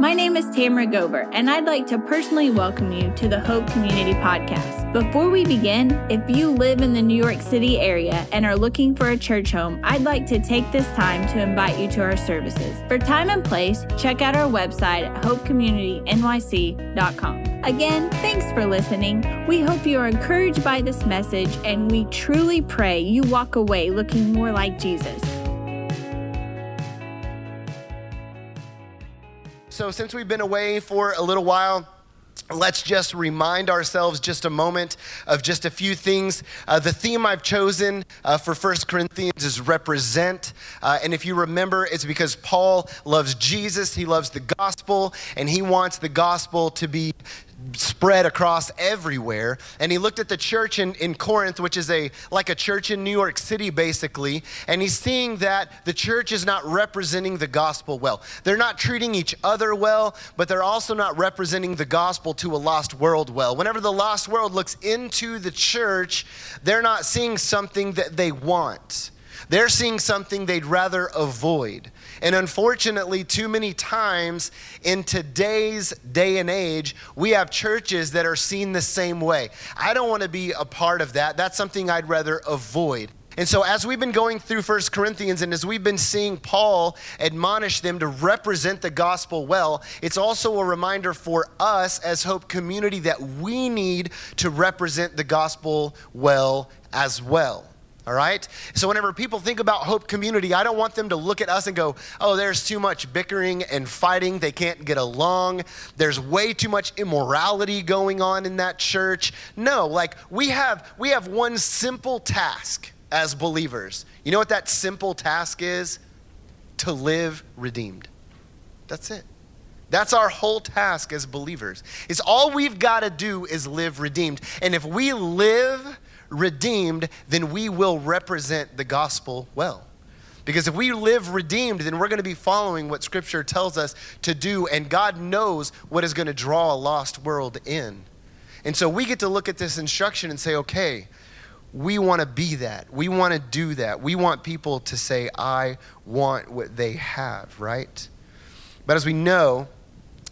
My name is Tamara Gober, and I'd like to personally welcome you to the Hope Community Podcast. Before we begin, if you live in the New York City area and are looking for a church home, I'd like to take this time to invite you to our services. For time and place, check out our website at hopecommunitynyc.com. Again, thanks for listening. We hope you are encouraged by this message, and we truly pray you walk away looking more like Jesus. So, since we've been away for a little while, Let's just remind ourselves just a moment of just a few things. Uh, the theme I've chosen uh, for First Corinthians is represent. Uh, and if you remember, it's because Paul loves Jesus, he loves the gospel, and he wants the gospel to be spread across everywhere. And he looked at the church in, in Corinth, which is a like a church in New York City, basically, and he's seeing that the church is not representing the gospel well. They're not treating each other well, but they're also not representing the gospel to a lost world well. Whenever the lost world looks into the church, they're not seeing something that they want. They're seeing something they'd rather avoid. And unfortunately, too many times in today's day and age, we have churches that are seen the same way. I don't want to be a part of that. That's something I'd rather avoid. And so, as we've been going through First Corinthians and as we've been seeing Paul admonish them to represent the gospel well, it's also a reminder for us as Hope Community that we need to represent the gospel well as well all right? So, whenever people think about Hope Community, I don't want them to look at us and go, oh, there's too much bickering and fighting. They can't get along. There's way too much immorality going on in that church. No, like we have, we have one simple task as believers. You know what that simple task is? To live redeemed. That's it. That's our whole task as believers. Is all we've got to do is live redeemed. And if we live redeemed, then we will represent the gospel well. Because if we live redeemed, then we're going to be following what Scripture tells us to do, and God knows what is going to draw a lost world in. And so we get to look at this instruction and say, okay, we want to be that. We want to do that. We want people to say, I want what they have, right? But as we know,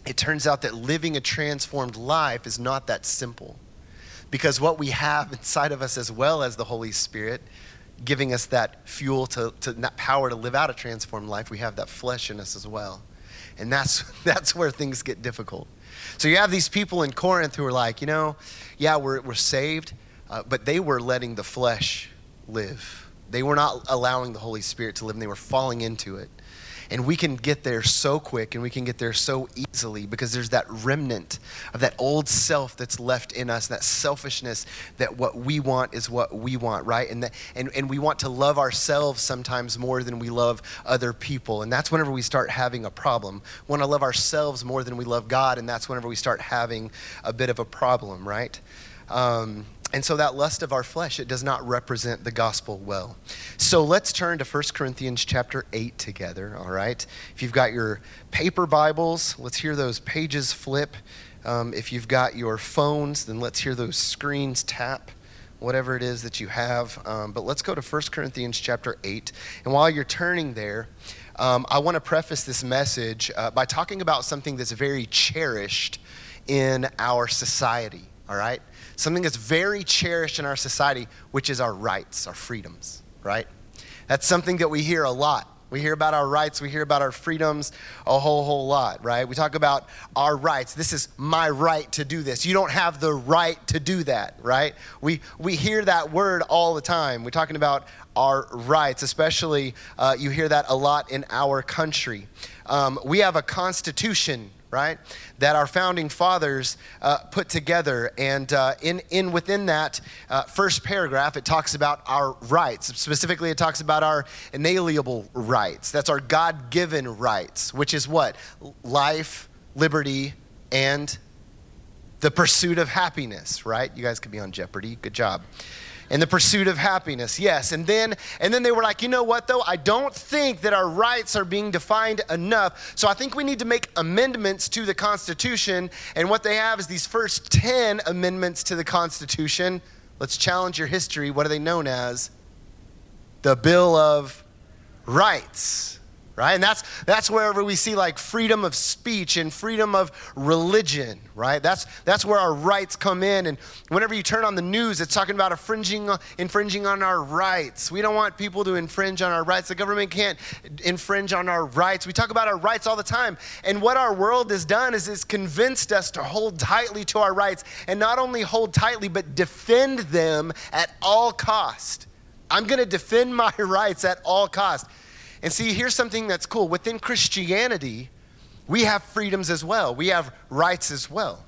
it turns out that living a transformed life is not that simple. Because what we have inside of us, as well as the Holy Spirit, giving us that fuel to, to that power to live out a transformed life, we have that flesh in us as well. And that's, that's where things get difficult. So you have these people in Corinth who are like, you know, yeah, we're, we're saved, uh, but they were letting the flesh live. They were not allowing the Holy Spirit to live, and they were falling into it. And we can get there so quick and we can get there so easily because there's that remnant of that old self that's left in us, that selfishness that what we want is what we want, right? And, that, and, and we want to love ourselves sometimes more than we love other people. And that's whenever we start having a problem. We want to love ourselves more than we love God, and that's whenever we start having a bit of a problem, right? Um, and so that lust of our flesh, it does not represent the gospel well. So let's turn to 1 Corinthians chapter 8 together, all right? If you've got your paper Bibles, let's hear those pages flip. Um, if you've got your phones, then let's hear those screens tap, whatever it is that you have. Um, but let's go to 1 Corinthians chapter 8. And while you're turning there, um, I want to preface this message uh, by talking about something that's very cherished in our society, all right? Something that's very cherished in our society, which is our rights, our freedoms, right? That's something that we hear a lot. We hear about our rights, we hear about our freedoms a whole, whole lot, right? We talk about our rights. This is my right to do this. You don't have the right to do that, right? We, we hear that word all the time. We're talking about our rights, especially uh, you hear that a lot in our country. Um, we have a constitution right? That our founding fathers uh, put together. And uh, in, in within that uh, first paragraph, it talks about our rights. Specifically, it talks about our inalienable rights. That's our God given rights, which is what? Life, liberty, and the pursuit of happiness, right? You guys could be on Jeopardy. Good job in the pursuit of happiness. Yes and then and then they were like you know what though? I don't think that our rights are being defined enough. So i think we need to make amendments to the constitution and what they have is these first 10 amendments to the constitution. Let's challenge your history. What are they known as? The bill of rights right? And that's that's wherever we see like freedom of speech and freedom of religion, right? That's that's where our rights come in. And whenever you turn on the news, it's talking about infringing infringing on our rights. We don't want people to infringe on our rights. The government can't infringe on our rights. We talk about our rights all the time. And what our world has done is it's convinced us to hold tightly to our rights and not only hold tightly but defend them at all cost. I'm going to defend my rights at all cost. And see, here's something that's cool. Within Christianity, we have freedoms as well, we have rights as well.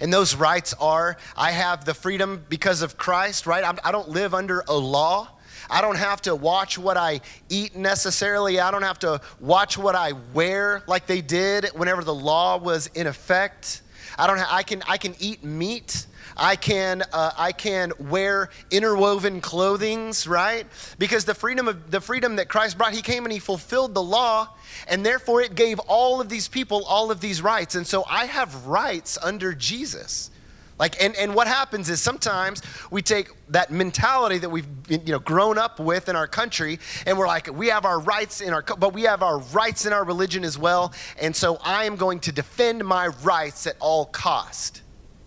And those rights are I have the freedom because of Christ, right? I'm, I do not live under a law. I don't have to watch what I eat necessarily. I don't have to watch what I wear like they did whenever the law was in effect. I don't. Ha- I can. I can eat meat I can, uh, I can wear interwoven clothings, right? Because the freedom of the freedom that Christ brought, he came and he fulfilled the law, and therefore it gave all of these people all of these rights. And so I have rights under Jesus. Like, and, and what happens is sometimes we take that mentality that we've you know grown up with in our country, and we're like, we have our rights in our, but we have our rights in our religion as well. And so I am going to defend my rights at all cost.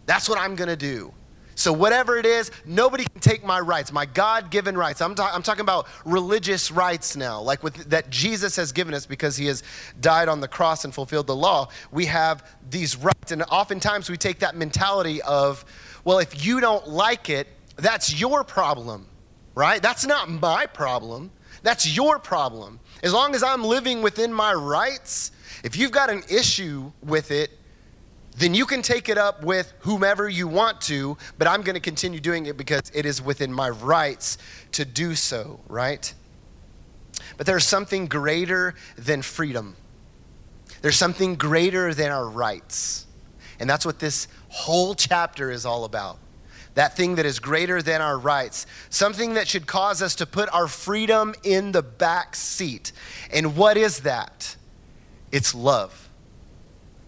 That's what I'm going to do. So, whatever it is, nobody can take my rights, my God given rights. I'm, ta- I'm, talking about religious rights now, like with, that Jesus has given us because he has died on the cross and fulfilled the law. We have these rights. And oftentimes we take that mentality of, well, if you don't like it, that's your problem, right? That's not my problem. That's your problem. As long as I'm living within my rights, if you've got an issue with it, then you can take it up with whomever you want to, but I'm going to continue doing it because it is within my rights to do so, right? But there's something greater than freedom. There's something greater than our rights. And that's what this whole chapter is all about. That thing that is greater than our rights. Something that should cause us to put our freedom in the back seat. And what is that? It's love.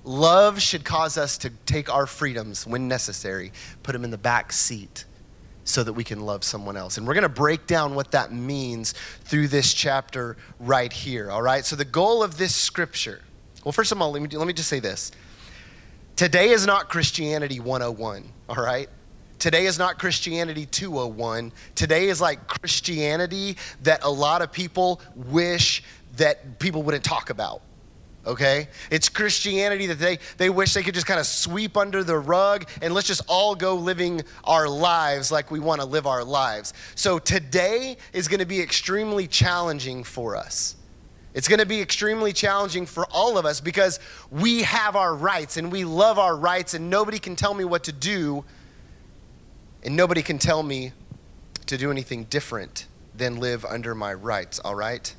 Love should cause us to take our freedoms when necessary, put them in the back seat so that we can love someone else. And we're going to break down what that means through this chapter right here, all right? So, the goal of this scripture, well, first of all, let me, let me just say this. Today is not Christianity 101, all right? Today is not Christianity 201. Today is like Christianity that a lot of people wish that people wouldn't talk about okay? It's Christianity that they, they wish they could just kind of sweep under the rug and let's just all go living our lives like we want to live our lives. So today is going to be extremely challenging for us. It's going to be extremely challenging for all of us because we have our rights and we love our rights, and nobody can tell me what to do, and nobody can tell me to do anything different than live under my rights, all right?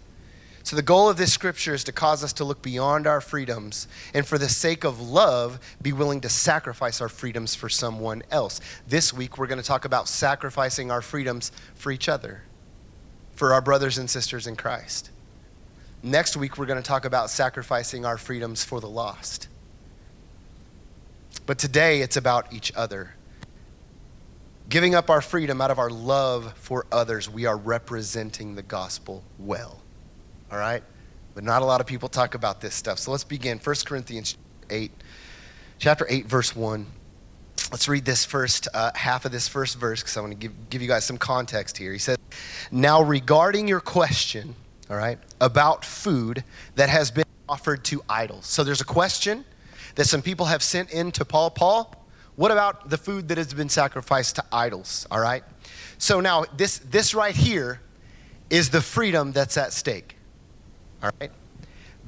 So, the goal of this scripture is to cause us to look beyond our freedoms and, for the sake of love, be willing to sacrifice our freedoms for someone else. This week, we're going to talk about sacrificing our freedoms for each other, for our brothers and sisters in Christ. Next week, we're going to talk about sacrificing our freedoms for the lost. But today, it's about each other. Giving up our freedom out of our love for others, we are representing the gospel well all right? But not a lot of people talk about this stuff. So let's begin. 1 Corinthians 8, chapter 8, verse 1. Let's read this first uh, half of this first verse because I want to give, give you guys some context here. He says, Now regarding your question, all right, about food that has been offered to idols. So there's a question that some people have sent in to Paul. Paul, what about the food that has been sacrificed to idols? All right. So now this this right here is the freedom that's at stake. All right?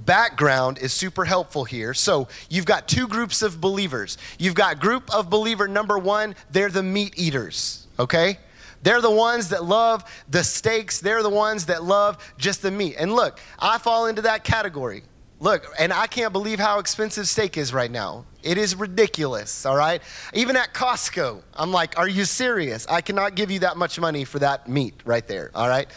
Background is super helpful here. So you've got two groups of believers. You've got group of believer number one, they're the meat eaters, okay? They're the ones that love the steaks. They're the ones that love just the meat. And look, I fall into that category. Look, and I can't believe how expensive steak is right now. It is ridiculous, all right? Even at Costco, I'm like, are you serious? I cannot give you that much money for that meat right there, all right?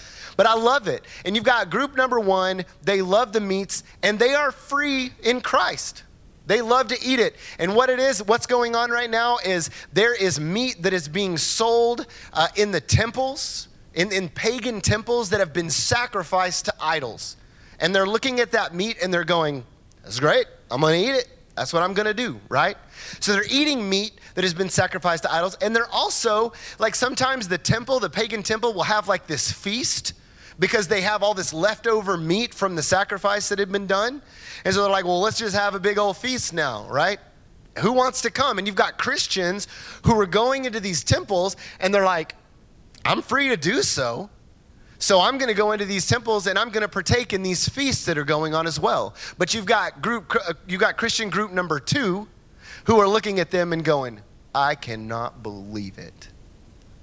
But I love it. And you've got group number one, they love the meats, and they are free in Christ. They love to eat it. And what it is, what's going on right now is there is meat that is being sold uh, in the temples, in, in pagan temples that have been sacrificed to idols. and they're looking at that meat and they're going, That's great. I'm going to eat it. That's what I'm going to do, right? So they're eating meat that has been sacrificed to idols. And they're also, like sometimes the temple, the pagan temple, will have like this feast because they have all this leftover meat from the sacrifice that had been done. And so they're like, well, let's just have a big old feast now, right? Who wants to come? And you've got Christians who are going into these temples and they're like, I'm free to do so. So I'm going to go into these temples and I'm going to partake in these feasts that are going on as well. But you've got group uh, you've got Christian group number 2 who are looking at them and going, "I cannot believe it.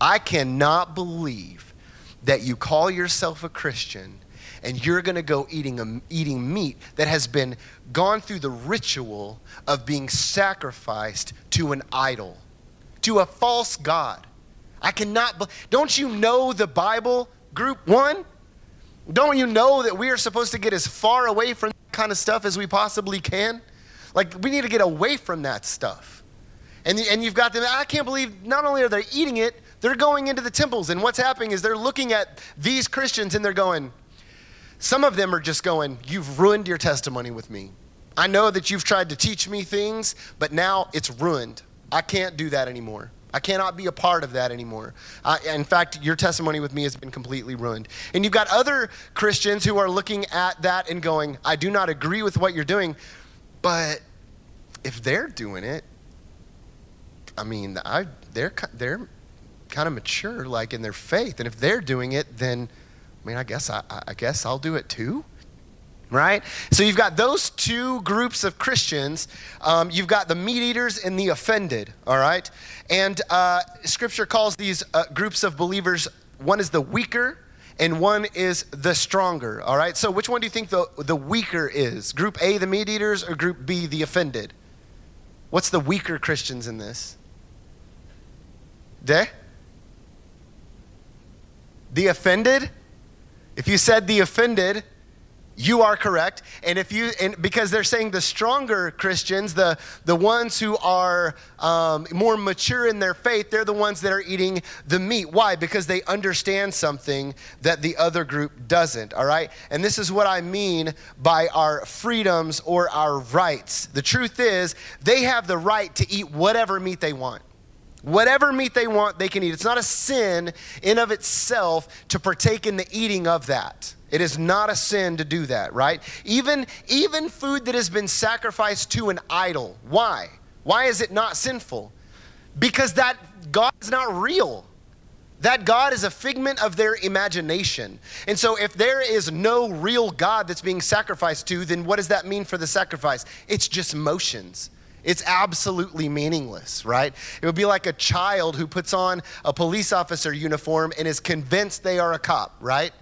I cannot believe that you call yourself a Christian and you're going to go eating a, eating meat that has been gone through the ritual of being sacrificed to an idol, to a false god." I cannot. Don't you know the Bible Group one, don't you know that we are supposed to get as far away from that kind of stuff as we possibly can? Like, we need to get away from that stuff. And, and you've got them, I can't believe not only are they eating it, they're going into the temples. And what's happening is they're looking at these Christians and they're going, some of them are just going, You've ruined your testimony with me. I know that you've tried to teach me things, but now it's ruined. I can't do that anymore. I cannot be a part of that anymore. Uh, in fact, your testimony with me has been completely ruined. And you've got other Christians who are looking at that and going, I do not agree with what you're doing, but if they're doing it, I mean, I, they're, they're kind of mature, like in their faith. And if they're doing it, then, I mean, I guess, I, I guess I'll do it too right? So you've got those two groups of Christians. Um, you've got the meat eaters and the offended, all right? And uh, scripture calls these uh, groups of believers one is the weaker and one is the stronger, all right? So which one do you think the, the weaker is? Group A, the meat eaters, or group B, the offended? What's the weaker Christians in this? De? The offended? If you said the offended, you are correct. And if you and because they're saying the stronger christians the the ones who are um, more mature in their faith they're the ones that are eating the meat. Why? Because they understand something that the other group doesn't all right? And this is what i mean by our freedoms or our rights. The truth is they have the right to eat whatever meat they want Whatever meat they want, they can eat. It's not a sin in of itself to partake in the eating of that. It is not a sin to do that, right? Even, even food that has been sacrificed to an idol. Why? Why is it not sinful? Because that God is not real. That God is a figment of their imagination. And so, if there is no real God that's being sacrificed to, then what does that mean for the sacrifice? It's just motions. It's absolutely meaningless, right? It would be like a child who puts on a police officer uniform and is convinced they are a cop, right?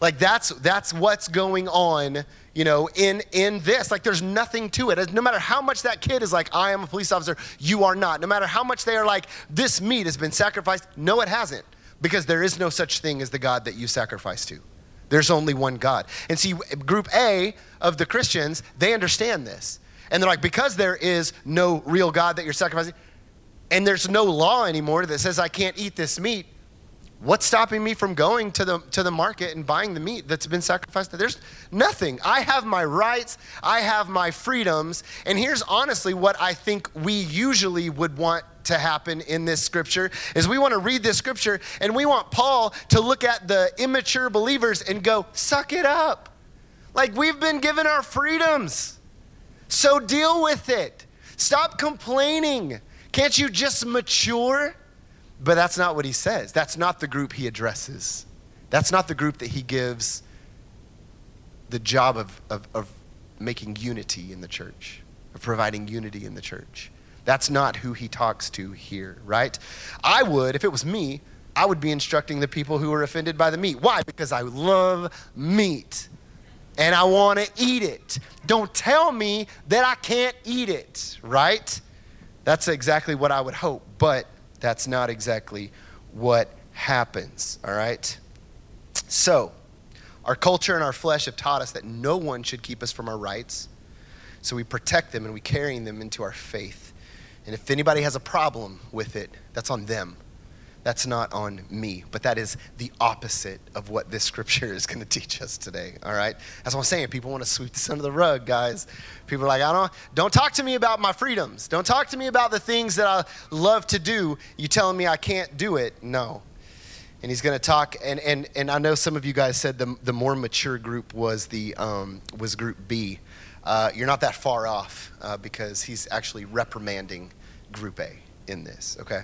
Like that's that's what's going on, you know, in in this. Like there's nothing to it. No matter how much that kid is like, I am a police officer, you are not. No matter how much they are like, this meat has been sacrificed. No, it hasn't, because there is no such thing as the God that you sacrifice to. There's only one God. And see, group A of the Christians, they understand this. And they're like, because there is no real God that you're sacrificing, and there's no law anymore that says I can't eat this meat, What's stopping me from going to the, to the market and buying the meat that's been sacrificed? There's nothing. I have my rights, I have my freedoms. And here's honestly what I think we usually would want to happen in this scripture is we want to read this scripture and we want Paul to look at the immature believers and go, suck it up. Like we've been given our freedoms. So deal with it. Stop complaining. Can't you just mature? But that's not what he says. That's not the group he addresses. That's not the group that he gives the job of, of, of making unity in the church, of providing unity in the church. That's not who he talks to here, right? I would, if it was me, I would be instructing the people who are offended by the meat. Why? Because I love meat and I want to eat it. Don't tell me that I can't eat it, right? That's exactly what I would hope. But that's not exactly what happens, all right? So, our culture and our flesh have taught us that no one should keep us from our rights. So we protect them and we carry them into our faith. And if anybody has a problem with it, that's on them. That's not on me, but that is the opposite of what this scripture is going to teach us today. All right, that's what I'm saying. People want to sweep this under the rug, guys. People are like, I don't, don't talk to me about my freedoms. Don't talk to me about the things that I love to do. You telling me I can't do it? No. And he's going to talk, and, and, and I know some of you guys said the, the more mature group was the um, was Group B. Uh, you're not that far off uh, because he's actually reprimanding Group A in this. Okay.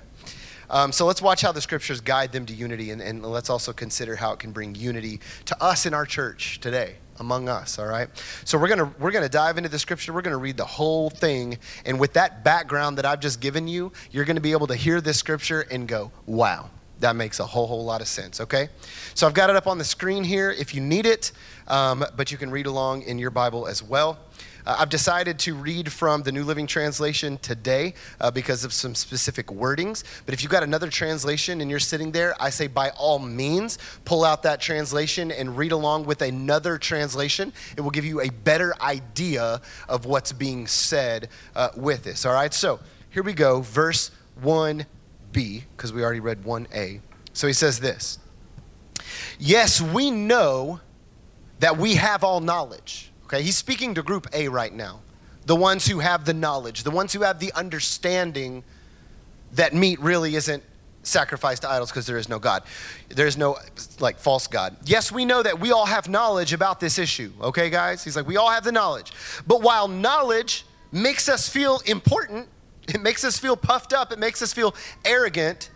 Um, so let's watch how the scriptures guide them to unity, and, and let's also consider how it can bring unity to us in our church today among us all right? So we're gonna we're gonna dive into the scripture. We're gonna read the whole thing. And with that background that i've just given you you're gonna be able to hear this scripture and go wow that makes a whole whole lot of sense okay? So i've got it up on the screen here if you need it um, but you can read along in your bible as well uh, I've decided to read from the New Living Translation today uh, because of some specific wordings. But if you've got another translation and you're sitting there, I say by all means, pull out that translation and read along with another translation. It will give you a better idea of what's being said uh, with this. All right, so here we go, verse 1b, because we already read 1a. So he says this Yes, we know that we have all knowledge. Okay, he's speaking to group A right now. The ones who have the knowledge, the ones who have the understanding that meat really isn't sacrificed to idols because there is no God. There is no like false God. Yes, we know that we all have knowledge about this issue. Okay, guys? He's like, we all have the knowledge. But while knowledge makes us feel important, it makes us feel puffed up, it makes us feel arrogant,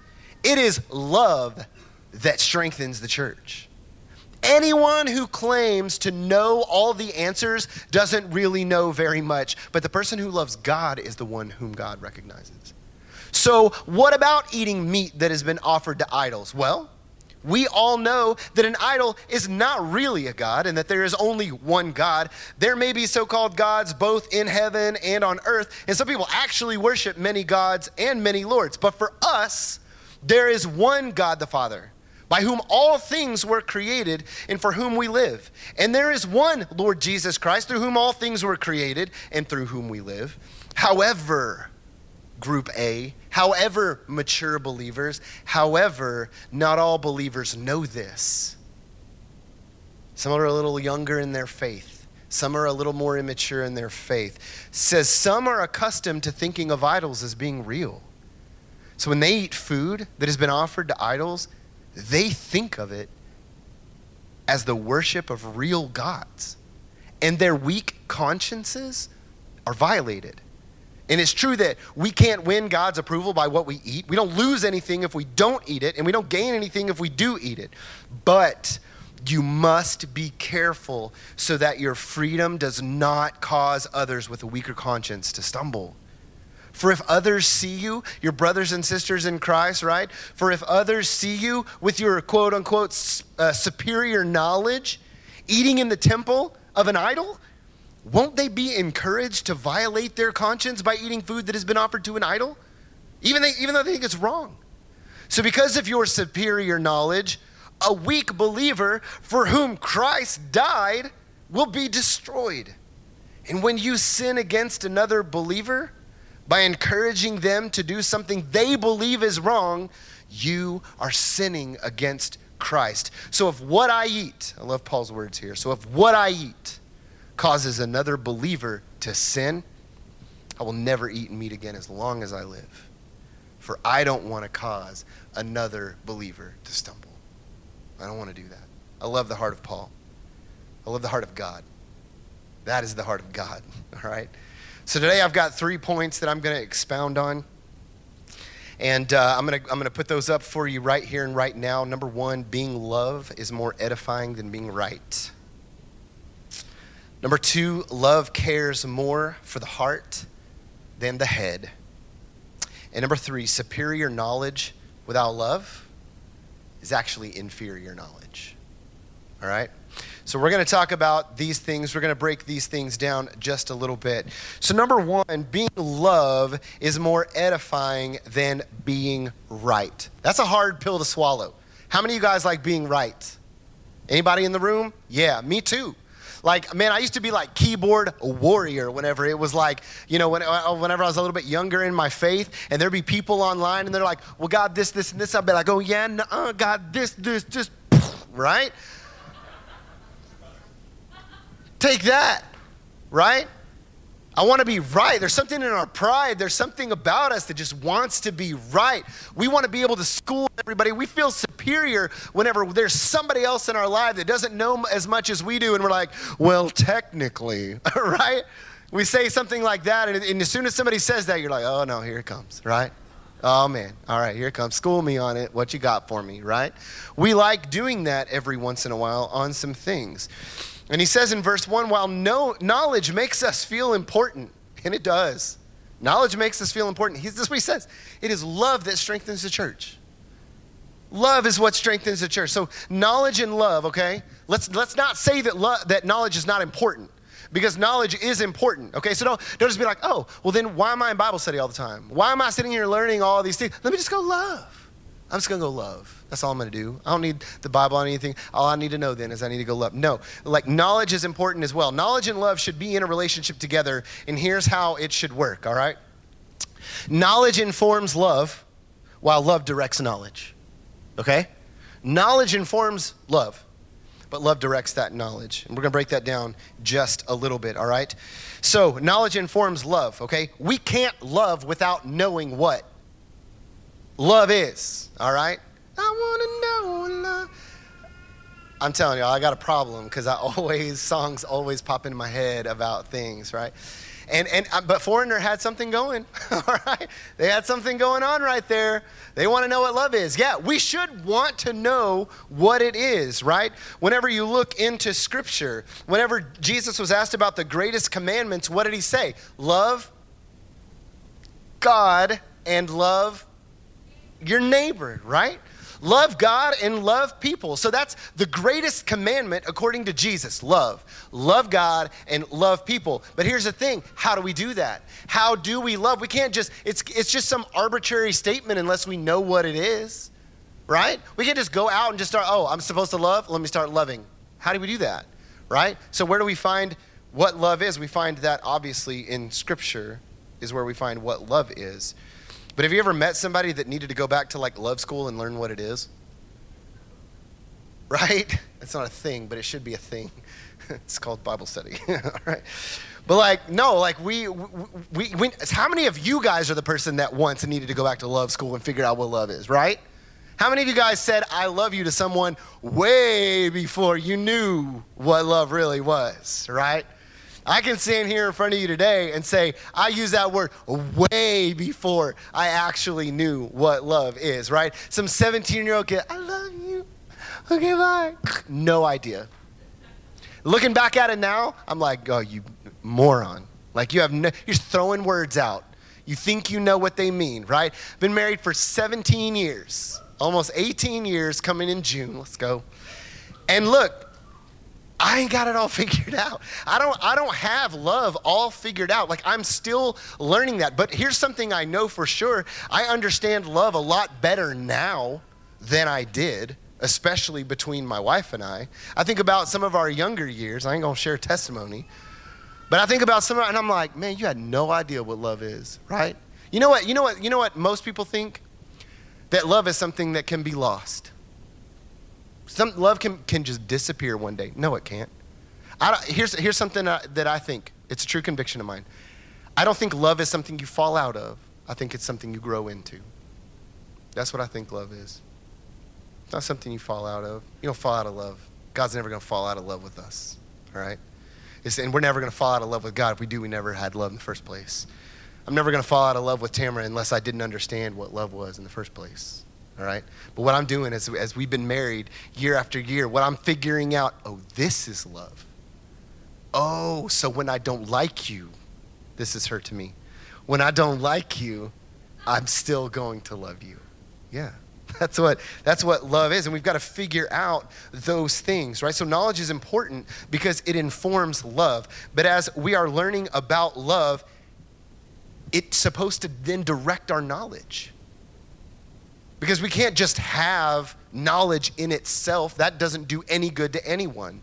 it is love that strengthens the church. Anyone who claims to know all the answers doesn't really know very much, but the person who loves God is the one whom God recognizes. So, what about eating meat that has been offered to idols? Well, we all know that an idol is not really a God and that there is only one God. There may be so called gods both in heaven and on earth, and some people actually worship many gods and many lords. But for us, there is one God the Father by whom all things were created and for whom we live. And there is one Lord Jesus Christ through whom all things were created and through whom we live. However, group A, however, mature believers, however, not all believers know this. Some are a little younger in their faith. Some are a little more immature in their faith. Says some are accustomed to thinking of idols as being real. So when they eat food that has been offered to idols, they think of it as the worship of real gods. And their weak consciences are violated. And it's true that we can't win God's approval by what we eat. We don't lose anything if we don't eat it, and we don't gain anything if we do eat it. But you must be careful so that your freedom does not cause others with a weaker conscience to stumble. For if others see you, your brothers and sisters in Christ, right? For if others see you with your quote unquote uh, superior knowledge, eating in the temple of an idol, won't they be encouraged to violate their conscience by eating food that has been offered to an idol? Even, they, even though they think it's wrong. So, because of your superior knowledge, a weak believer for whom Christ died will be destroyed. And when you sin against another believer, by encouraging them to do something they believe is wrong, you are sinning against Christ. So if what I eat, I love Paul's words here, so if what I eat causes another believer to sin, I will never eat meat again as long as I live. For I don't want to cause another believer to stumble. I don't want to do that. I love the heart of Paul. I love the heart of God. That is the heart of God, all right? So today I've got three points that I'm going to expound on. And uh, I'm going to I'm to put those up for you right here and right now. Number one, being love is more edifying than being right. Number two, love cares more for the heart than the head. And number three, superior knowledge without love is actually inferior knowledge. All right? So, we're going to talk about these things. We're going to break these things down just a little bit. So, number one, being love is more edifying than being right. That's a hard pill to swallow. How many of you guys like being right? Anybody in the room? Yeah, me too. like, man, I used to be like keyboard warrior whenever it was like, you know, when, uh, whenever I was a little bit younger in my faith, and there'd be people online, and they're like, well, God, this, this, and this. I'd be like, oh, yeah, uh, God, this, this, this, right? Take that, right? I want to be right. There's something in our pride. There's something about us that just wants to be right. We want to be able to school everybody. We feel superior whenever there's somebody else in our life that doesn't know as much as we do, and we're like, well, technically, right? We say something like that, and, and as soon as somebody says that, you're like, oh no, here it comes, right? Oh man, all right, here it comes. School me on it. What you got for me, right? We like doing that every once in a while on some things. And he says in verse 1 while no, knowledge makes us feel important, and it does. Knowledge makes us feel important. He's, this is what he says it is love that strengthens the church. Love is what strengthens the church. So knowledge and love, okay? Let's, let's not say that, lo- that knowledge is not important because knowledge is important. Okay, so don't, don't just be like, oh, well, then why am I in Bible study all the time? Why am I sitting here learning all these things? Let me just go love. I'm just gonna go love. That's all I'm going to do. I don't need the Bible on anything. All I need to know then is I need to go love. No, like knowledge is important as well. Knowledge and love should be in a relationship together, and here's how it should work, all right? Knowledge informs love, while love directs knowledge, okay? Knowledge informs love, but love directs that knowledge. And we're going to break that down just a little bit, all right? So, knowledge informs love, okay? We can't love without knowing what love is, all right? I want to know love. I'm telling y'all, I got a problem because I always, songs always pop into my head about things, right? And, and uh, but Foreigner had something going, all right? They had something going on right there. They want to know what love is. Yeah, we should want to know what it is, right? Whenever you look into Scripture, whenever Jesus was asked about the greatest commandments, what did he say? Love God and love your neighbor, right? Love God and love people. So that's the greatest commandment according to Jesus love. Love God and love people. But here's the thing how do we do that? How do we love? We can't just, it's, it's just some arbitrary statement unless we know what it is, right? We can't just go out and just start, oh, I'm supposed to love, let me start loving. How do we do that, right? So where do we find what love is? We find that obviously in Scripture is where we find what love is. But have you ever met somebody that needed to go back to like love school and learn what it is? Right? It's not a thing, but it should be a thing. it's called Bible study. All right. But like, no, like we, we, we, how many of you guys are the person that once needed to go back to love school and figure out what love is, right? How many of you guys said, I love you to someone way before you knew what love really was, right? I can stand here in front of you today and say, I use that word way before I actually knew what love is, right? Some 17 year old kid, I love you. Okay, bye. No idea. Looking back at it now, I'm like, oh, you moron. Like, you have no, you're throwing words out. You think you know what they mean, right? Been married for 17 years, almost 18 years coming in June. Let's go. And look, I ain't got it all figured out. I don't, I don't have love all figured out. Like, I'm still learning that. But here's something I know for sure I understand love a lot better now than I did, especially between my wife and I. I think about some of our younger years. I ain't gonna share testimony. But I think about some, and I'm like, man, you had no idea what love is, right? You know what? You know what? You know what? Most people think that love is something that can be lost. Some love can, can just disappear one day. No, it can't. here's, here's something uh, that I think. It's a true conviction of mine. I don't think love is something you fall out of. I think it's something you grow into. That's what I think love is. It's not something you fall out of. You don't fall out of love. God's never going to fall out of love with us. All right? It's, and we're never going to fall out of love with God. If we do, we never had love in the first place. I'm never going to fall out of love with Tamara unless I didn't understand what love was in the first place all right? But what I'm doing is, as we've been married year after year, what I'm figuring out, oh, this is love. Oh, so when I don't like you, this is hurt to me. When I don't like you, I'm still going to love you. Yeah. That's what, that's what love is. And we've got to figure out those things, right? So, knowledge is important because it informs love. But as we are learning about love, it's supposed to then direct our knowledge. Because we can't just have knowledge in itself, that doesn't do any good to anyone.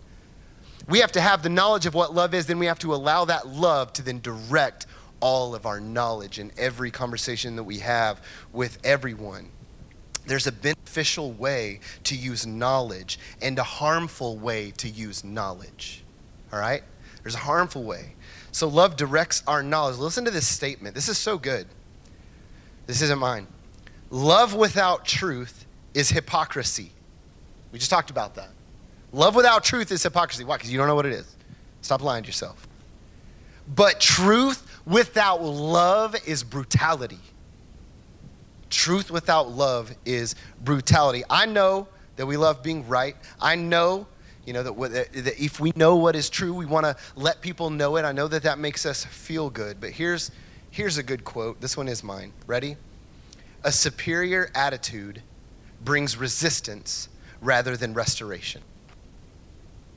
we have to have the knowledge of what love is, then we have to allow that love to then direct all of our knowledge in every conversation that we have with everyone. There's a beneficial way to use knowledge and a harmful way to use knowledge. All right? There's a harmful way. So love directs our knowledge. Listen to this statement. This is so good. This isn't mine. Love without truth is hypocrisy. We just talked about that. Love without truth is hypocrisy. Why? Because you don't know what it is. Stop lying to yourself. But truth without love is brutality. Truth without love is brutality. I know that we love being right. I know, you know, that, that if we know what is true, we want to let people know it. I know that that makes us feel good. But here's, here's a good quote. This one is mine. Ready? A superior attitude brings resistance rather than restoration.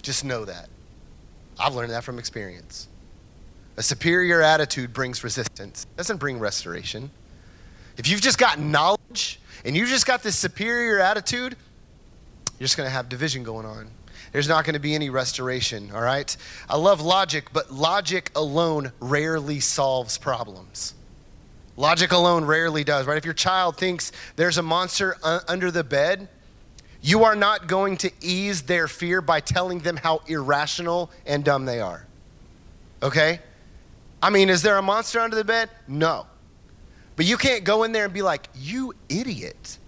Just know that. I've learned that from experience. A superior attitude brings resistance, it doesn't bring restoration. If you've just got knowledge and you've just got this superior attitude, you're just going to have division going on. There's not going to be any restoration, all right? I love logic, but logic alone rarely solves problems. Logic alone rarely does, right? If your child thinks there's a monster uh, under the bed, you are not going to ease their fear by telling them how irrational and dumb they are. Okay? I mean, is there a monster under the bed? No. But you can't go in there and be like, you idiot.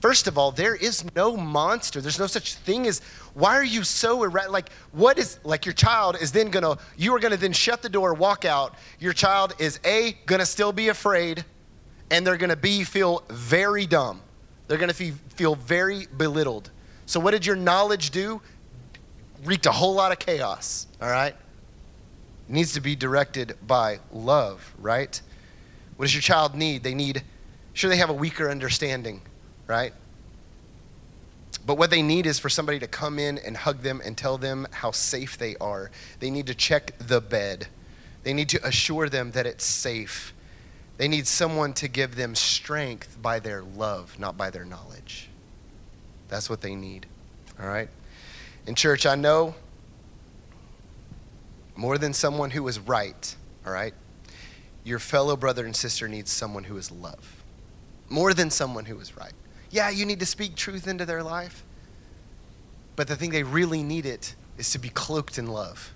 First of all, there is no monster. There's no such thing as, why are you so irrational? Like, what is, like, your child is then gonna, you are gonna then shut the door, walk out. Your child is A, gonna still be afraid, and they're gonna B, feel very dumb. They're going to feel very belittled. So, what did your knowledge do? Wreaked a whole lot of chaos, all right? It needs to be directed by love, right? What does your child need? They need, sure, they have a weaker understanding, right? But what they need is for somebody to come in and hug them and tell them how safe they are. They need to check the bed. They need to assure them that it's safe. They need someone to give them strength by their love, not by their knowledge. That's what they need. All right? In church, I know more than someone who is right, all right? Your fellow brother and sister needs someone who is love. More than someone who is right. Yeah, you need to speak truth into their life. But the thing they really need it is to be cloaked in love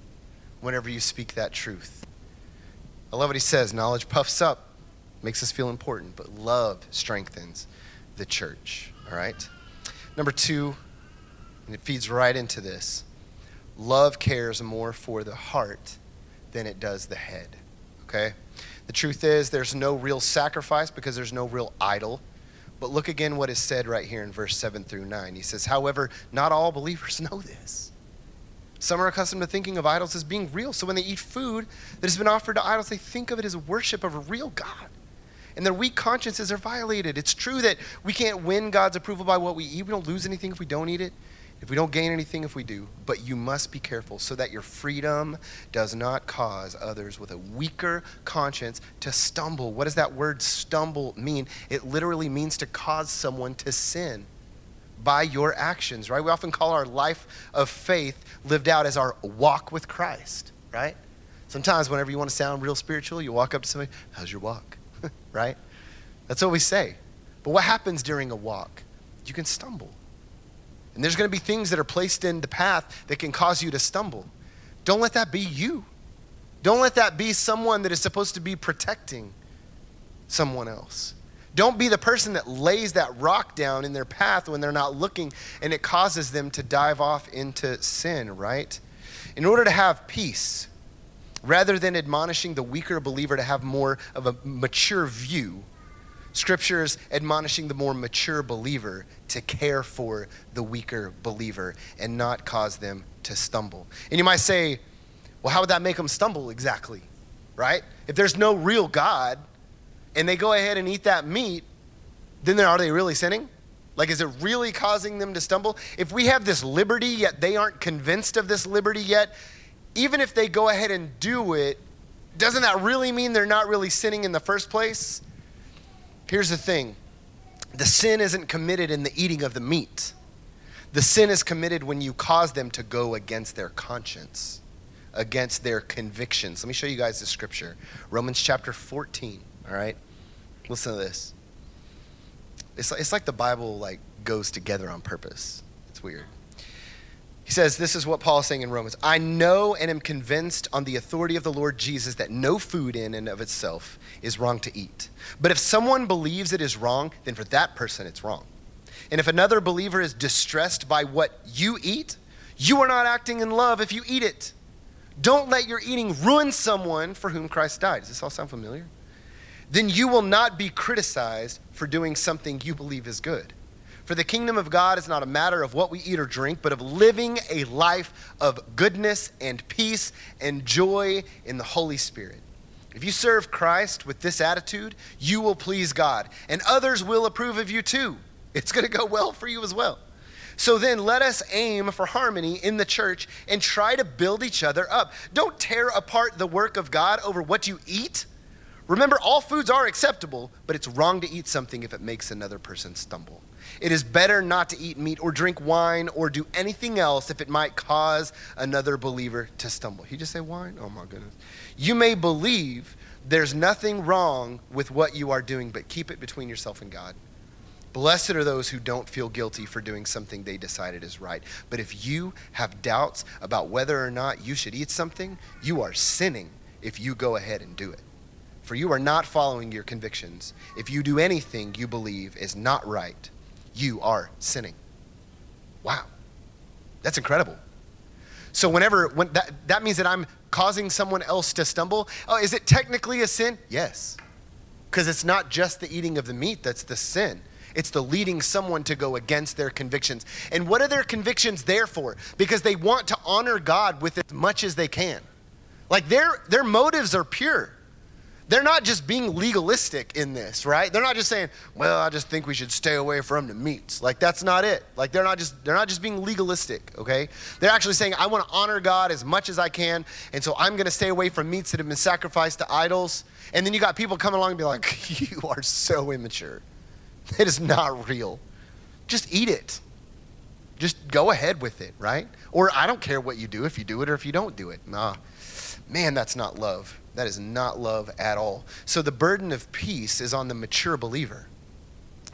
whenever you speak that truth. I love what he says knowledge puffs up, makes us feel important, but love strengthens the church. All right? Number two, and it feeds right into this love cares more for the heart than it does the head. Okay? The truth is, there's no real sacrifice because there's no real idol. But look again what is said right here in verse 7 through 9. He says, However, not all believers know this. Some are accustomed to thinking of idols as being real. So when they eat food that has been offered to idols, they think of it as worship of a real God and their weak consciences are violated. It's true that we can't win God's approval by what we eat. We don't lose anything if we don't eat it, if we don't gain anything if we do. But you must be careful so that your freedom does not cause others with a weaker conscience to stumble. What does that word stumble mean? It literally means to cause someone to sin by your actions, right? We often call our life of faith lived out as our walk with Christ, right? Sometimes, whenever you want to sound real spiritual, you walk up to somebody, How's your walk? right? That's what we say. But what happens during a walk? You can stumble. And there's going to be things that are placed in the path that can cause you to stumble. Don't let that be you. Don't let that be someone that is supposed to be protecting someone else. Don't be the person that lays that rock down in their path when they're not looking and it causes them to dive off into sin, right? In order to have peace, Rather than admonishing the weaker believer to have more of a mature view, Scripture is admonishing the more mature believer to care for the weaker believer and not cause them to stumble. And you might say, well, how would that make them stumble exactly? Right? If there's no real God and they go ahead and eat that meat, then are they really sinning? Like, is it really causing them to stumble? If we have this liberty, yet they aren't convinced of this liberty yet, even if they go ahead and do it, doesn't that really mean they're not really sinning in the first place? Here's the thing the sin isn't committed in the eating of the meat. The sin is committed when you cause them to go against their conscience, against their convictions. Let me show you guys the scripture Romans chapter 14, all right? Listen to this. It's like, it's like the Bible like goes together on purpose. It's weird. He says, This is what Paul is saying in Romans. I know and am convinced on the authority of the Lord Jesus that no food in and of itself is wrong to eat. But if someone believes it is wrong, then for that person it's wrong. And if another believer is distressed by what you eat, you are not acting in love if you eat it. Don't let your eating ruin someone for whom Christ died. Does this all sound familiar? Then you will not be criticized for doing something you believe is good. For the kingdom of God is not a matter of what we eat or drink, but of living a life of goodness and peace and joy in the Holy Spirit. If you serve Christ with this attitude, you will please God, and others will approve of you too. It's going to go well for you as well. So then, let us aim for harmony in the church and try to build each other up. Don't tear apart the work of God over what you eat. Remember, all foods are acceptable, but it's wrong to eat something if it makes another person stumble. It is better not to eat meat or drink wine or do anything else if it might cause another believer to stumble. He just say wine? Oh my goodness. You may believe there's nothing wrong with what you are doing, but keep it between yourself and God. Blessed are those who don't feel guilty for doing something they decided is right. But if you have doubts about whether or not you should eat something, you are sinning if you go ahead and do it. For you are not following your convictions if you do anything you believe is not right you are sinning. Wow. That's incredible. So whenever when that, that means that I'm causing someone else to stumble. Oh, is it technically a sin? Yes. Because it's not just the eating of the meat that's the sin. It's the leading someone to go against their convictions. And what are their convictions there for? Because they want to honor God with as much as they can. Like their their motives are pure they're not just being legalistic in this, right? They're not just saying, "Well, I just think we should stay away from the meats." Like that's not it. Like they're not just they're not just being legalistic, okay? They're actually saying, "I want to honor God as much as I can, and so I'm going to stay away from meats that have been sacrificed to idols." And then you got people coming along and be like, "You are so immature. It is not real. Just eat it. Just go ahead with it, right? Or I don't care what you do if you do it or if you don't do it." Nah. Man, that's not love. That is not love at all. So the burden of peace is on the mature believer.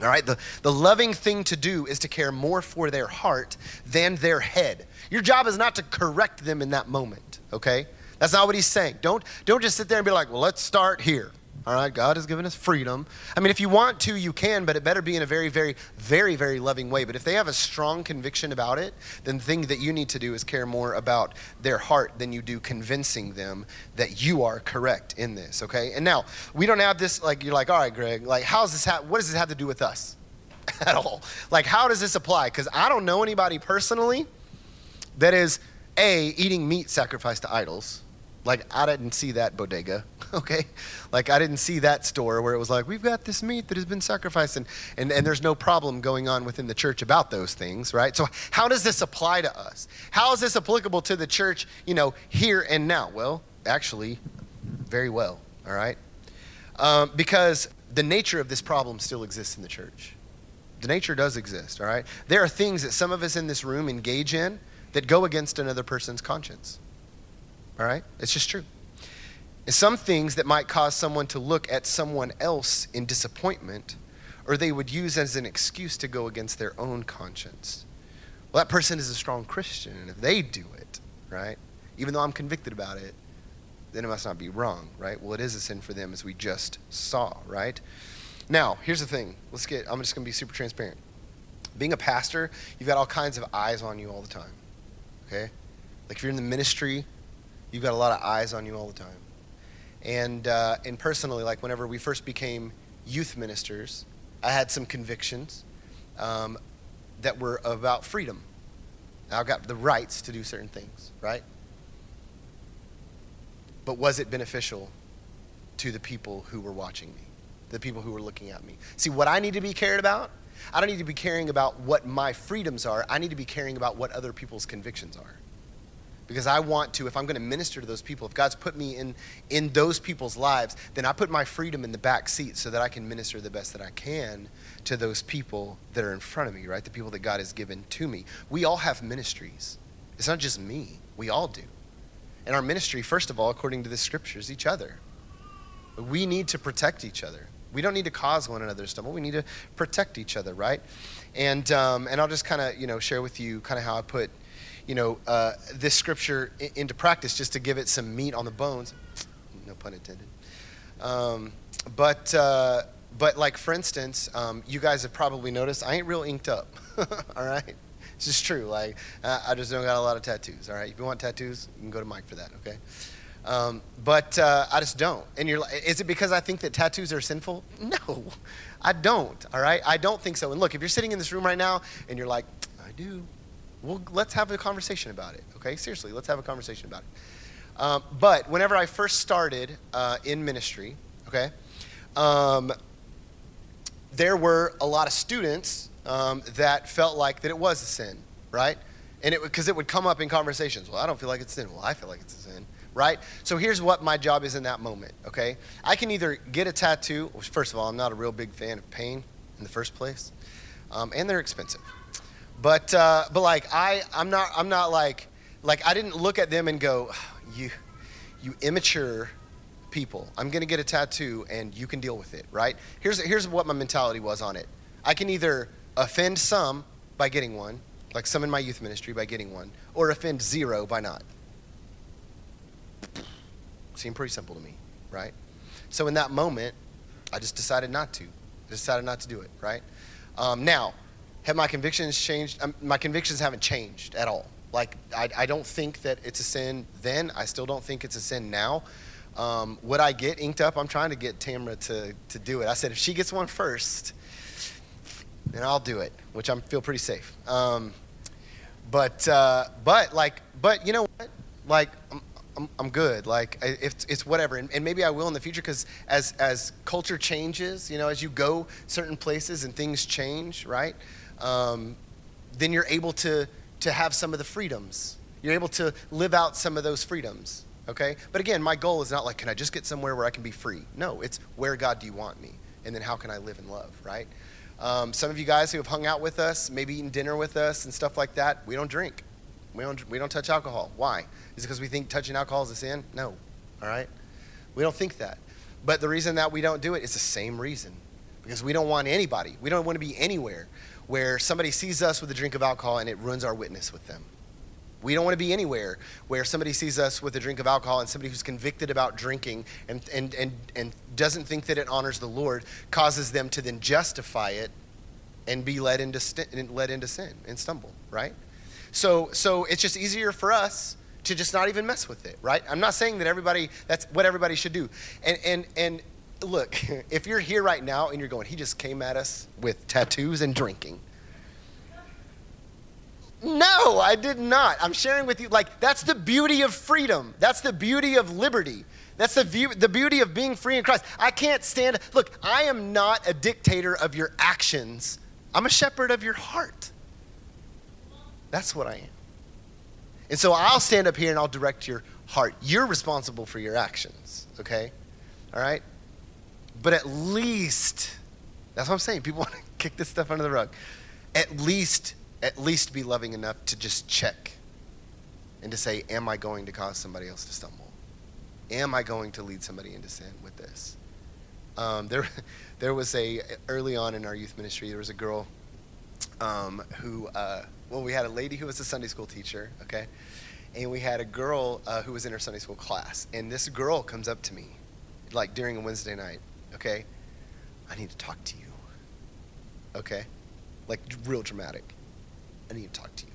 All right, the, the loving thing to do is to care more for their heart than their head. Your job is not to correct them in that moment, okay? That's not what he's saying. Don't, don't just sit there and be like, well, let's start here. All right, God has given us freedom. I mean, if you want to, you can, but it better be in a very, very, very, very loving way. But if they have a strong conviction about it, then the thing that you need to do is care more about their heart than you do convincing them that you are correct in this, okay? And now, we don't have this, like, you're like, all right, Gregg, like, how's this, ha- what does this have to do with us at all? Like, how does this apply? Because I don't know anybody personally that is, A, eating meat sacrificed to idols like, I didn't see that bodega, okay? Like, I didn't see that store where it was like, we've got this meat that has been sacrificed, and, and, and there's no problem going on within the church about those things, right? So, how does this apply to us? How is this applicable to the church, you know, here and now? Well, actually, very well, all right? Um, because the nature of this problem still exists in the church. The nature does exist, all right? There are things that some of us in this room engage in that go against another person's conscience. All right? It's just true. And some things that might cause someone to look at someone else in disappointment, or they would use as an excuse to go against their own conscience. Well, that person is a strong Christian, and if they do it, right, even though I'm convicted about it, then it must not be wrong, right? Well, it is a sin for them, as we just saw, right? Now, here's the thing. Let's get, I'm just going to be super transparent. Being a pastor, you've got all kinds of eyes on you all the time, okay? Like if you're in the ministry, you've got a lot of eyes on you all the time. And, uh, and personally, like whenever we first became youth ministers, I had some convictions um, that were about freedom. I've got the rights to do certain things, right? But was it beneficial to the people who were watching me, the people who were looking at me? See, what I need to be cared about, I don't need to be caring about what my freedoms are. I need to be caring about what other people's convictions are. Because I want to, if I'm going to minister to those people, if God's put me in, in those people's lives, then I put my freedom in the back seat so that I can minister the best that I can to those people that are in front of me, right? The people that God has given to me. We all have ministries. It's not just me, we all do. And our ministry, first of all, according to the scriptures, each other. We need to protect each other. We don't need to cause one another stumble. We need to protect each other, right? And, um, and I'll just kind of, you know, share with you kind of how I put you know, uh, this scripture into practice just to give it some meat on the bones. No pun intended. Um, but, uh, but like, for instance, um, you guys have probably noticed I ain't real inked up. all right? It's just true. Like, I just don't got a lot of tattoos. All right? If you want tattoos, you can go to Mike for that, okay? Um, but uh, I just don't. And you're like, is it because I think that tattoos are sinful? No, I don't. All right, I don't think so. And look, if you're sitting in this room right now and you're like, I do, well, let's have a conversation about it, okay? Seriously, let's have a conversation about it. Um, but whenever I first started uh, in ministry, okay, um, there were a lot of students um, that felt like that it was a sin, right? And it because it would come up in conversations. Well, I don't feel like it's sin. Well, I feel like it's a sin, right? So here's what my job is in that moment, okay? I can either get a tattoo. Which first of all, I'm not a real big fan of pain in the first place, um, and they're expensive. But uh, but like I I'm not I'm not like like I didn't look at them and go you you immature people. I'm gonna get a tattoo and you can deal with it, right? Here's here's what my mentality was on it. I can either offend some by getting one, like some in my youth ministry by getting one, or offend zero by not. Seemed pretty simple to me, right? So in that moment, I just decided not to. I decided not to do it, right? Um, now, have my convictions changed? Um, my convictions haven't changed at all. Like, I, I, don't think that it's a sin then. I still don't think it's a sin now. Um, would I get inked up? I'm trying to get Tamra to, to do it. I said, if she gets one first, then I'll do it, which I feel pretty safe. Um, but, uh, but, like, but you know what? Like, I'm, I'm, I'm good. Like, it's, it's whatever. And, and maybe I will in the future because as, as culture changes, you know, as you go certain places and things change, right? Um, then you're able to, to have some of the freedoms. You're able to live out some of those freedoms, okay? But again, my goal is not like, can I just get somewhere where I can be free? No, it's where God do you want me? And then how can I live in love, right? Um, some of you guys who have hung out with us, maybe eaten dinner with us and stuff like that, we don't drink. We don't, we don't touch alcohol. Why? Is it because we think touching alcohol is a sin? No, all right? We don't think that. But the reason that we don't do it is the same reason because we don't want anybody. We don't want to be anywhere where somebody sees us with a drink of alcohol and it ruins our witness with them. We don't want to be anywhere where somebody sees us with a drink of alcohol and somebody who's convicted about drinking and, and, and, and doesn't think that it honors the Lord causes them to then justify it and be led into, st- led into sin and stumble, right? So, so it's just easier for us to just not even mess with it, right? I'm not saying that everybody, that's what everybody should do. And, and, and look, if you're here right now and you're going, he just came at us with tattoos and drinking. No, I did not. I'm sharing with you, like, that's the beauty of freedom. That's the beauty of liberty. That's the, view, the beauty of being free in Christ. I can't stand, look, I am not a dictator of your actions, I'm a shepherd of your heart. That's what I am. And so I'll stand up here and I'll direct your heart. You're responsible for your actions, okay? All right? But at least, that's what I'm saying. People want to kick this stuff under the rug. At least, at least be loving enough to just check and to say, Am I going to cause somebody else to stumble? Am I going to lead somebody into sin with this? Um, there, there was a, early on in our youth ministry, there was a girl um, who, uh, well, we had a lady who was a Sunday school teacher, okay? And we had a girl uh, who was in her Sunday school class. And this girl comes up to me, like during a Wednesday night, okay? I need to talk to you. Okay? Like real dramatic. I need to talk to you.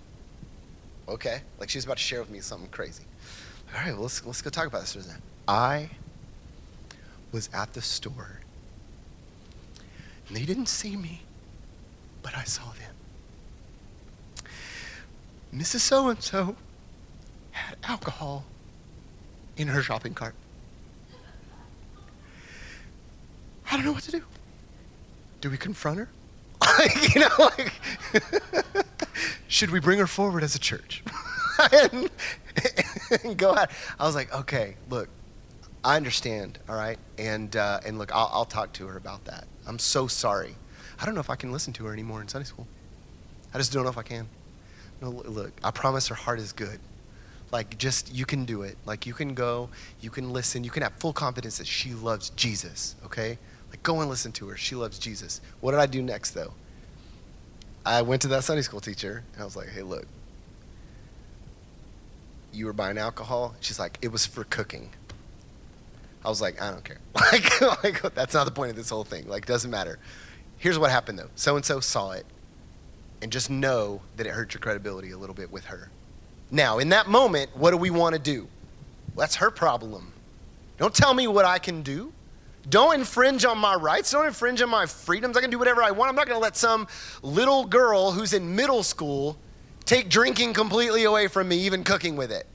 Okay? Like she's about to share with me something crazy. All right, well, let's, let's go talk about this. I was at the store, and they didn't see me, but I saw them. Mrs. So and so had alcohol in her shopping cart. I don't know what to do. Do we confront her? you know, like, should we bring her forward as a church? and, and go out. I was like, okay, look, I understand, all right? And, uh, and look, I'll, I'll talk to her about that. I'm so sorry. I don't know if I can listen to her anymore in Sunday school. I just don't know if I can. No, look, I promise her heart is good. Like, just, you can do it. Like, you can go, you can listen, you can have full confidence that she loves Jesus, okay? Like, go and listen to her. She loves Jesus. What did I do next, though? I went to that Sunday school teacher, and I was like, hey, look, you were buying alcohol? She's like, it was for cooking. I was like, I don't care. Like, like that's not the point of this whole thing. Like, doesn't matter. Here's what happened though. So and so saw it, and just know that it hurt your credibility a little bit with her. Now, in that moment, what do we want to do? Well, that's her problem. Don't tell me what I can do. Don't infringe on my rights. Don't infringe on my freedoms. I can do whatever I want. I'm not going to let some little girl who's in middle school take drinking completely away from me, even cooking with it.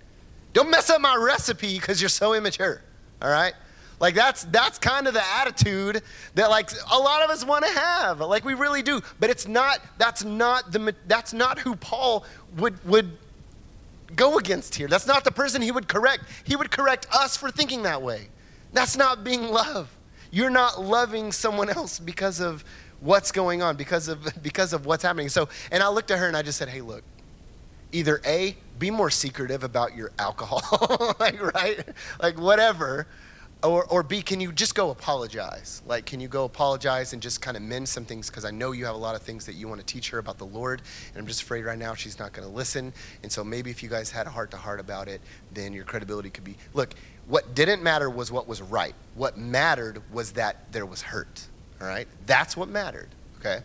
Don't mess up my recipe because you're so immature. All right? Like that's that's kind of the attitude that like a lot of us want to have. Like we really do. But it's not that's not the that's not who Paul would would go against here. That's not the person he would correct. He would correct us for thinking that way. That's not being love. You're not loving someone else because of what's going on, because of because of what's happening. So, and I looked at her and I just said, "Hey, look. Either A, be more secretive about your alcohol, like right? Like whatever, or, or B, can you just go apologize? Like, can you go apologize and just kind of mend some things? Because I know you have a lot of things that you want to teach her about the Lord, and I'm just afraid right now she's not going to listen. And so maybe if you guys had a heart to heart about it, then your credibility could be. Look, what didn't matter was what was right. What mattered was that there was hurt. All right? That's what mattered. Okay?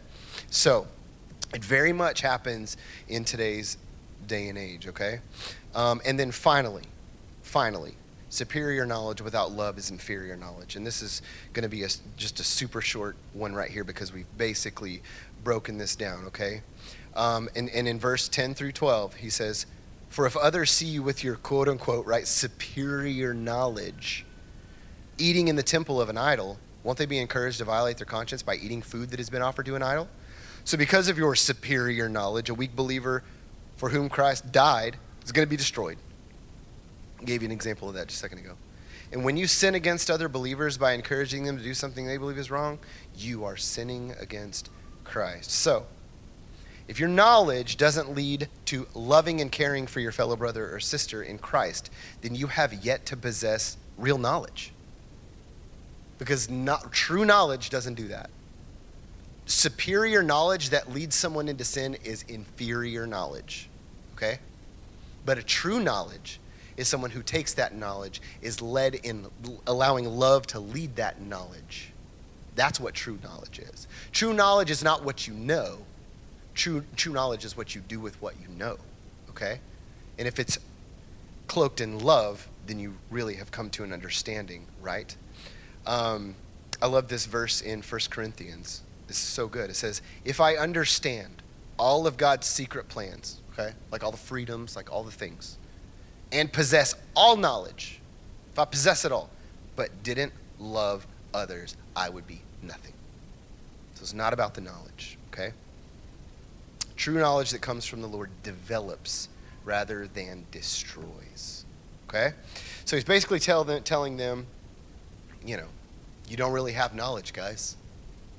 So, it very much happens in today's day and age, okay? Um, and then finally, finally, superior knowledge without love is inferior knowledge. And this is going to be a, just a super short one right here because we've basically broken this down, okay? Um, and, and in verse 10 through 12, he says, For if others see you with your quote unquote, right, superior knowledge, eating in the temple of an idol, won't they be encouraged to violate their conscience by eating food that has been offered to an idol? So, because of your superior knowledge, a weak believer for whom Christ died is going to be destroyed. Gave you an example of that just a second ago. And when you sin against other believers by encouraging them to do something they believe is wrong, you are sinning against Christ. So, if your knowledge doesn't lead to loving and caring for your fellow brother or sister in Christ, then you have yet to possess real knowledge. Because not, true knowledge doesn't do that. Superior knowledge that leads someone into sin is inferior knowledge. Okay? But a true knowledge is someone who takes that knowledge, is led in allowing love to lead that knowledge. That's what true knowledge is. True knowledge is not what you know. True, true knowledge is what you do with what you know. Okay? And if it's cloaked in love, then you really have come to an understanding, right? Um, I love this verse in 1 Corinthians. This is so good. It says, If I understand all of God's secret plans, okay, like all the freedoms, like all the things, and possess all knowledge, if I possess it all, but didn't love others, I would be nothing. So it's not about the knowledge, okay? True knowledge that comes from the Lord develops rather than destroys, okay? So he's basically tell them, telling them, you know, you don't really have knowledge, guys.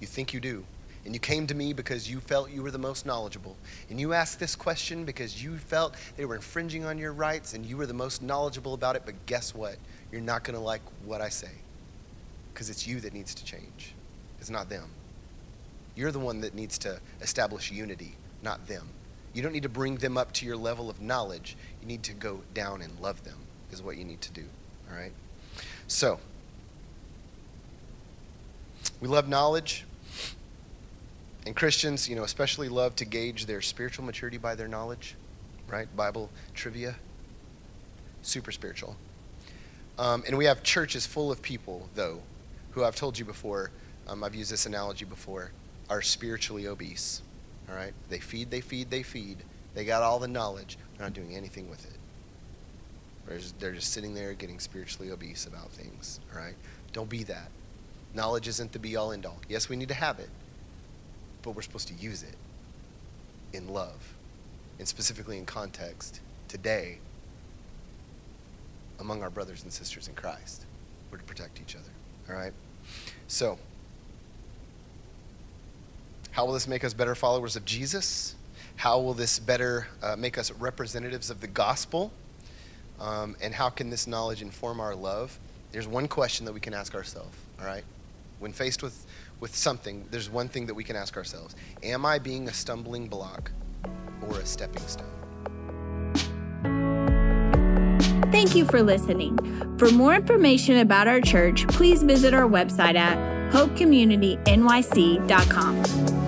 You think you do, and you came to me because you felt you were the most knowledgeable, and you asked this question because you felt they were infringing on your rights and you were the most knowledgeable about it, but guess what? You're not going to like what I say because it's you that needs to change. It's not them. You're the one that needs to establish unity, not them. You don't need to bring them up to your level of knowledge. You need to go down and love them, is what you need to do. All right? So, we love knowledge. And Christians, you know, especially love to gauge their spiritual maturity by their knowledge, right? Bible trivia, super spiritual. Um, and we have churches full of people, though, who I've told you before, um, I've used this analogy before, are spiritually obese. All right? They feed, they feed, they feed. They got all the knowledge. They're not doing anything with it. They're just, they're just sitting there getting spiritually obese about things. All right? Don't be that. Knowledge isn't the be all end all. Yes, we need to have it but we're supposed to use it in love and specifically in context today among our brothers and sisters in Christ. We're to protect each other. All right? So, how will this make us better followers of Jesus? How will this better uh, make us representatives of the gospel? Um, and how can this knowledge inform our love? There's one question that we can ask ourselves, all right? When faced with, with something, there's one thing that we can ask ourselves Am I being a stumbling block or a stepping stone? Thank you for listening. For more information about our church, please visit our website at hopecommunitynyc.com.